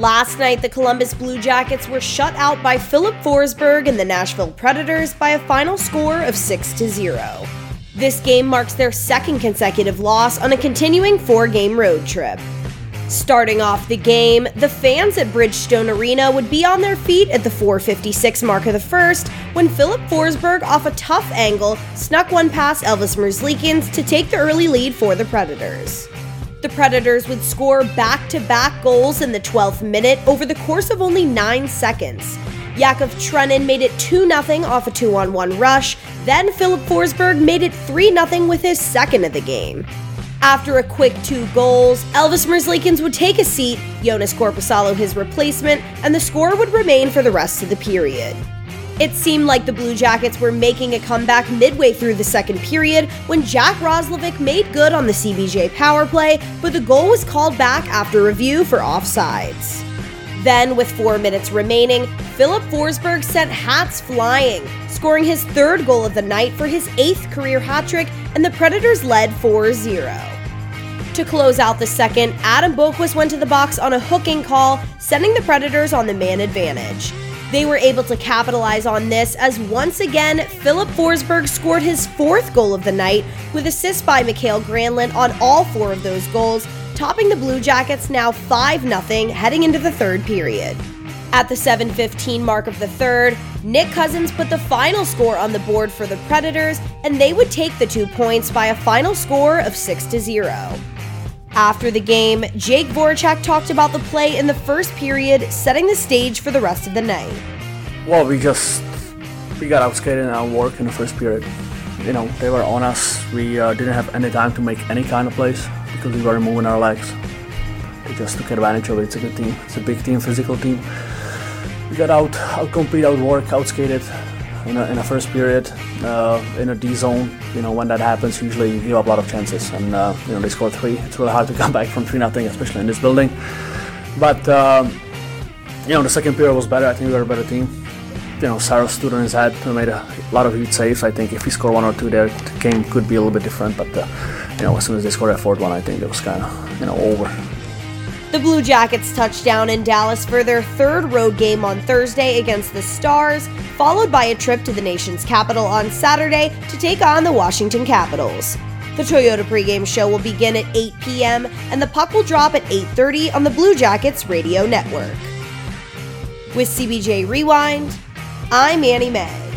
Last night, the Columbus Blue Jackets were shut out by Filip Forsberg and the Nashville Predators by a final score of 6 0. This game marks their second consecutive loss on a continuing four game road trip. Starting off the game, the fans at Bridgestone Arena would be on their feet at the 456 mark of the first when Filip Forsberg, off a tough angle, snuck one past Elvis Merzlikins to take the early lead for the Predators. The Predators would score back to back goals in the 12th minute over the course of only 9 seconds. Yakov Trenin made it 2 0 off a 2 on 1 rush, then Filip Forsberg made it 3 0 with his second of the game. After a quick two goals, Elvis Merzlikins would take a seat, Joonas Korpisalo his replacement, and the score would remain for the rest of the period. It seemed like the Blue Jackets were making a comeback midway through the second period when Jack Roslovic made good on the CBJ power play, but the goal was called back after review for offsides. Then, with four minutes remaining, Filip Forsberg sent hats flying, scoring his third goal of the night for his eighth career hat trick, and the Predators led 4 0. To close out the second, Adam Boqvist went to the box on a hooking call, sending the Predators on the man advantage. They were able to capitalize on this as once again, Filip Forsberg scored his fourth goal of the night with assists by Mikael Granlund on all four of those goals, topping the Blue Jackets now 5 0 heading into the third period. At the 7:15 mark of the third, Nick Cousins put the final score on the board for the Predators, and they would take the 2 points by a final score of 6 to 0. After the game, Jake Voracek talked about the play in the first period, setting the stage for the rest of the night. Well, we just we got outskated and outworked in the first period. You know, they were on us. We uh, didn't have any time to make any kind of plays because we were moving our legs. They just took advantage of it. It's a good team. It's a big team, physical team. We got out, out compete, outwork, outskated in a, in a first period uh, in a D zone. You know, when that happens, usually you give up a lot of chances, and uh, you know they scored three. It's really hard to come back from three nothing, especially in this building. But um, you know, the second period was better. I think we were a better team. You know, Sarah stood on his head and made a lot of huge saves. I think if he scored one or two there, the game could be a little bit different. But uh, you know, as soon as they scored that fourth one, I think it was kind of you know over. The Blue Jackets touched down in Dallas for their third road game on Thursday against the Stars, followed by a trip to the nation's capital on Saturday to take on the Washington Capitals. The Toyota pregame show will begin at 8 p.m. and the puck will drop at 8:30 on the Blue Jackets radio network. With CBJ Rewind, I'm Annie Mae.